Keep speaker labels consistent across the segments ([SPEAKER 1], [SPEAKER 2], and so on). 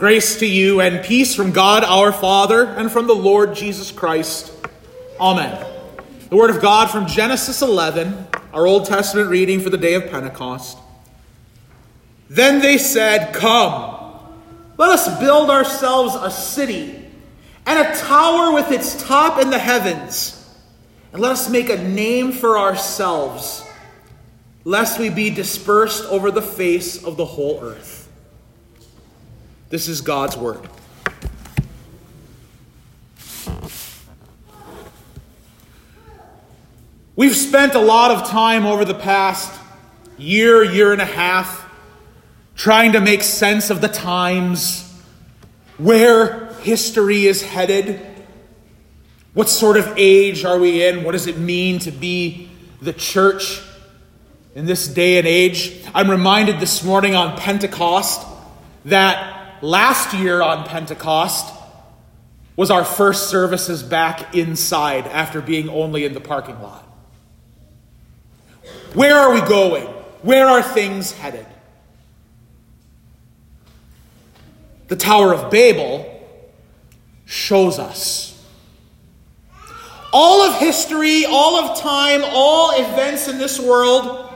[SPEAKER 1] Grace to you and peace from God our Father and from the Lord Jesus Christ. Amen. The Word of God from Genesis 11, our Old Testament reading for the day of Pentecost. Then they said, Come, let us build ourselves a city and a tower with its top in the heavens, and let us make a name for ourselves, lest we be dispersed over the face of the whole earth. This is God's word. We've spent a lot of time over the past year, year and a half, trying to make sense of the times, where history is headed, what sort of age are we in, what does it mean to be the church in this day and age. I'm reminded this morning on Pentecost that last year on Pentecost was our first services back inside after being only in the parking lot. Where are we going? Where are things headed? The Tower of Babel shows us. All of history, all of time, all events in this world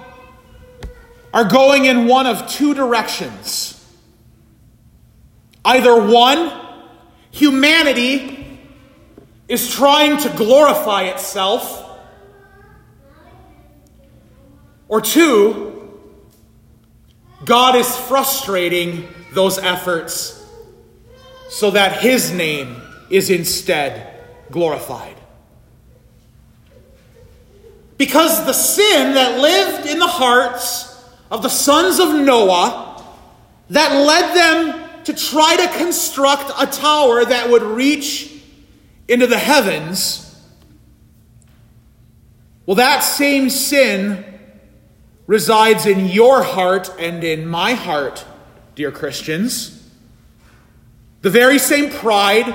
[SPEAKER 1] are going in one of two directions. Either one, humanity is trying to glorify itself, or two, God is frustrating those efforts so that his name is instead glorified. Because the sin that lived in the hearts of the sons of Noah that led them to try to construct a tower that would reach into the heavens, well, that same sin resides in your heart and in my heart, dear Christians. The very same pride,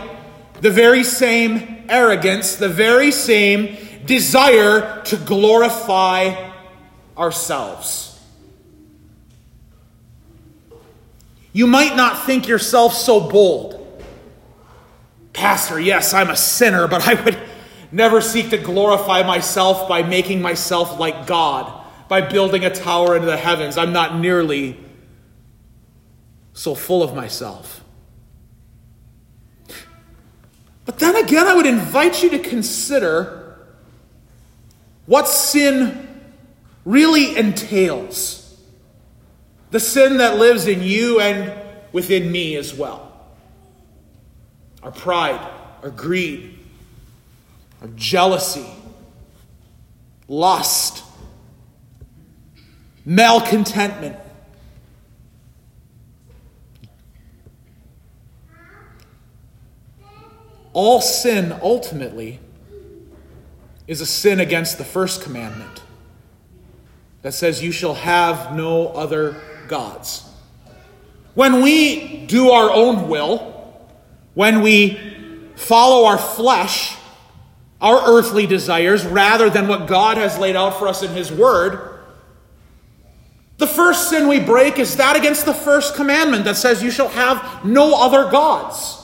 [SPEAKER 1] the very same arrogance, the very same desire to glorify ourselves. You might not think yourself so bold. Pastor, yes, I'm a sinner, but I would never seek to glorify myself by making myself like God, by building a tower into the heavens. I'm not nearly so full of myself. But then again, I would invite you to consider what sin really entails the sin that lives in you and within me as well. Our pride, our greed, our jealousy, lust, malcontentment. All sin ultimately is a sin against the first commandment that says, You shall have no other gods. When we do our own will, when we follow our flesh, our earthly desires, rather than what God has laid out for us in His Word, the first sin we break is that against the first commandment that says, You shall have no other gods.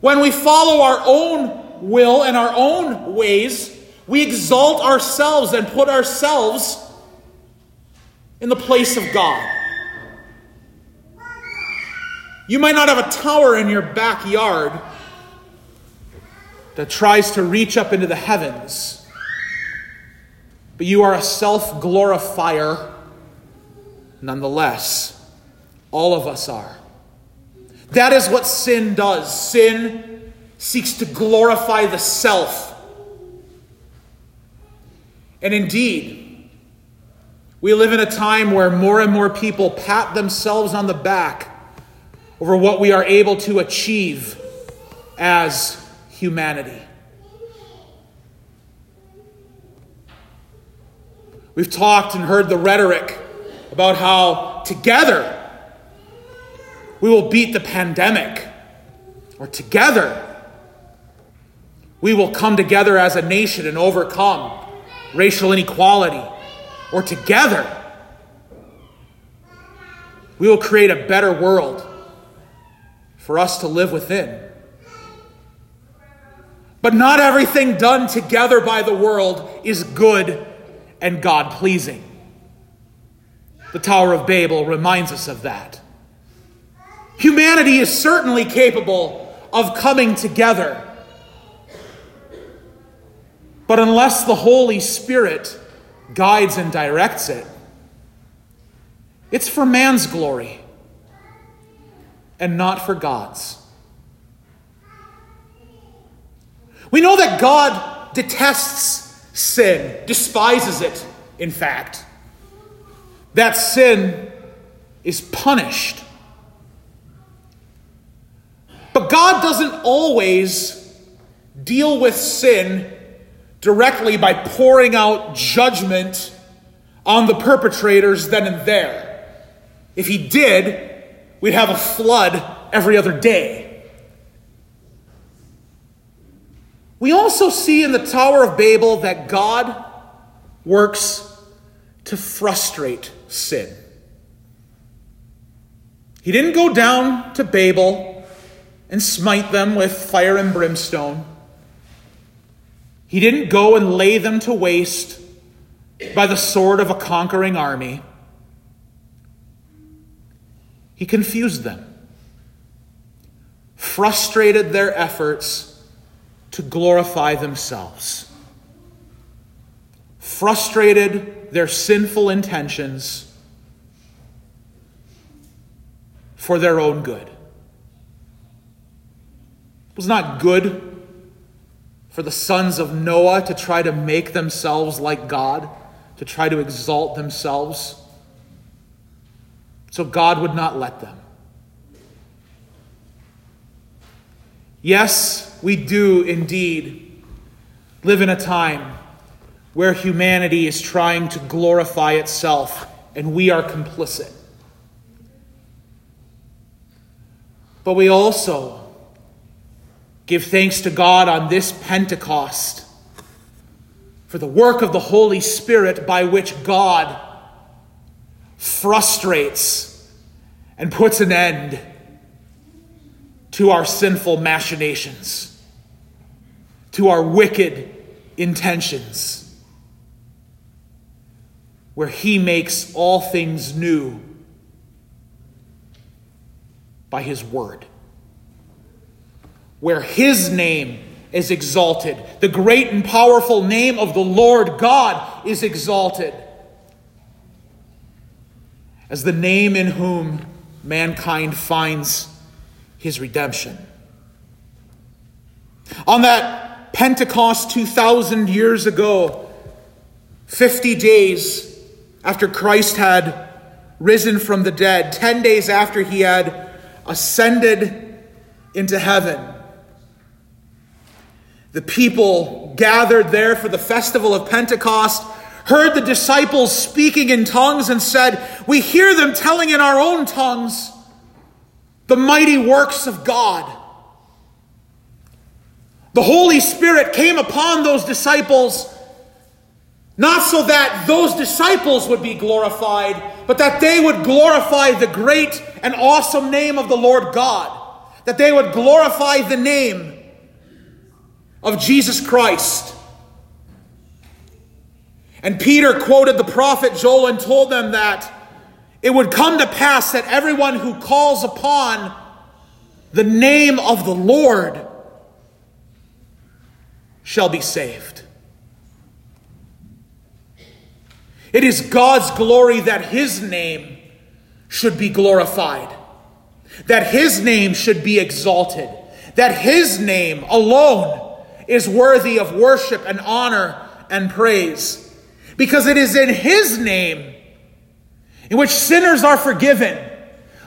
[SPEAKER 1] When we follow our own will and our own ways, we exalt ourselves and put ourselves in the place of God. You might not have a tower in your backyard that tries to reach up into the heavens, but you are a self glorifier nonetheless. All of us are. That is what sin does. Sin seeks to glorify the self. And indeed, we live in a time where more and more people pat themselves on the back over what we are able to achieve as humanity. We've talked and heard the rhetoric about how together we will beat the pandemic, or together we will come together as a nation and overcome racial inequality or together, we will create a better world for us to live within. But not everything done together by the world is good and God pleasing. The Tower of Babel reminds us of that. Humanity is certainly capable of coming together. But unless the Holy Spirit guides and directs it, it's for man's glory and not for God's. We know that God detests sin, despises it, in fact. That sin is punished. But God doesn't always deal with sin directly by pouring out judgment on the perpetrators then and there. If He did, we'd have a flood every other day. We also see in the Tower of Babel that God works to frustrate sin. He didn't go down to Babel and smite them with fire and brimstone. He didn't go and lay them to waste by the sword of a conquering army. He confused them, frustrated their efforts to glorify themselves, frustrated their sinful intentions for their own good. It was not good for the sons of Noah to try to make themselves like God, to try to exalt themselves. So God would not let them. Yes, we do indeed live in a time where humanity is trying to glorify itself and we are complicit. But we also give thanks to God on this Pentecost for the work of the Holy Spirit by which God frustrates and puts an end to our sinful machinations, to our wicked intentions, where He makes all things new by His Word, where His name is exalted, the great and powerful name of the Lord God is exalted as the name in whom mankind finds his redemption. On that Pentecost 2,000 years ago, 50 days after Christ had risen from the dead, 10 days after he had ascended into heaven, the people gathered there for the festival of Pentecost heard the disciples speaking in tongues and said, We hear them telling in our own tongues the mighty works of God. The Holy Spirit came upon those disciples not so that those disciples would be glorified, but that they would glorify the great and awesome name of the Lord God. That they would glorify the name of Jesus Christ. And Peter quoted the prophet Joel and told them that it would come to pass that everyone who calls upon the name of the Lord shall be saved. It is God's glory that his name should be glorified, that his name should be exalted, that his name alone is worthy of worship and honor and praise. Because it is in His name in which sinners are forgiven,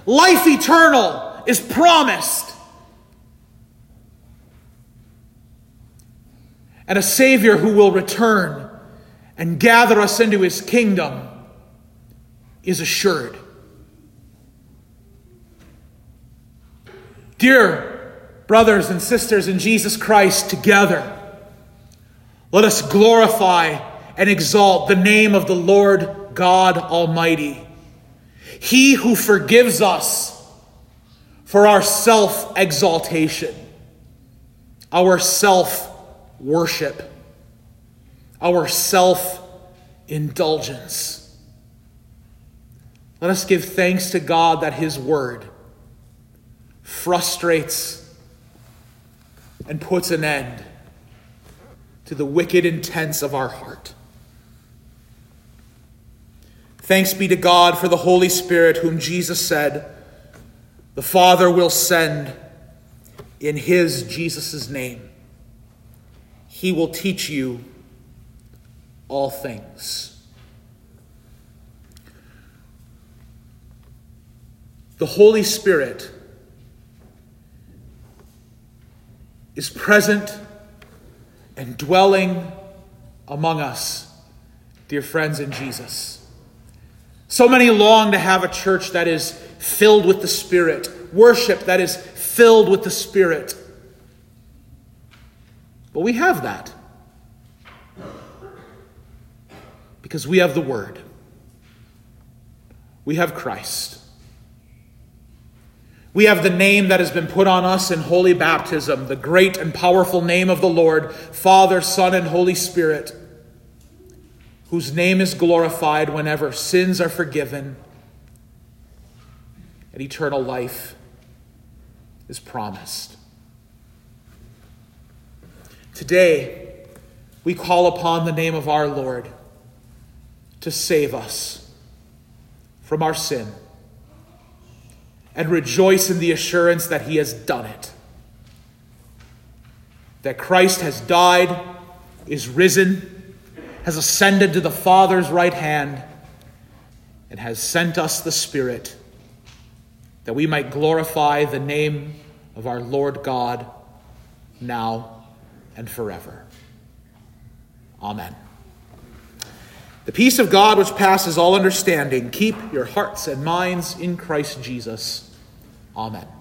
[SPEAKER 1] life eternal is promised, and a Savior who will return and gather us into His kingdom is assured. Dear brothers and sisters in Jesus Christ, together, let us glorify and exalt the name of the Lord God Almighty. He who forgives us for our self exaltation, our self worship, our self indulgence. Let us give thanks to God that His Word frustrates and puts an end to the wicked intents of our heart. Thanks be to God for the Holy Spirit, whom Jesus said, The Father will send in His, Jesus' name. He will teach you all things. The Holy Spirit is present and dwelling among us, dear friends in Jesus. So many long to have a church that is filled with the Spirit, worship that is filled with the Spirit. But we have that because we have the Word, we have Christ. We have the name that has been put on us in holy baptism, the great and powerful name of the Lord, Father, Son, and Holy Spirit, whose name is glorified whenever sins are forgiven and eternal life is promised. Today, we call upon the name of our Lord to save us from our sin and rejoice in the assurance that he has done it. That Christ has died, is risen, has ascended to the Father's right hand, and has sent us the Spirit that we might glorify the name of our Lord God now and forever. Amen. The peace of God, which passes all understanding, keep your hearts and minds in Christ Jesus. Amen.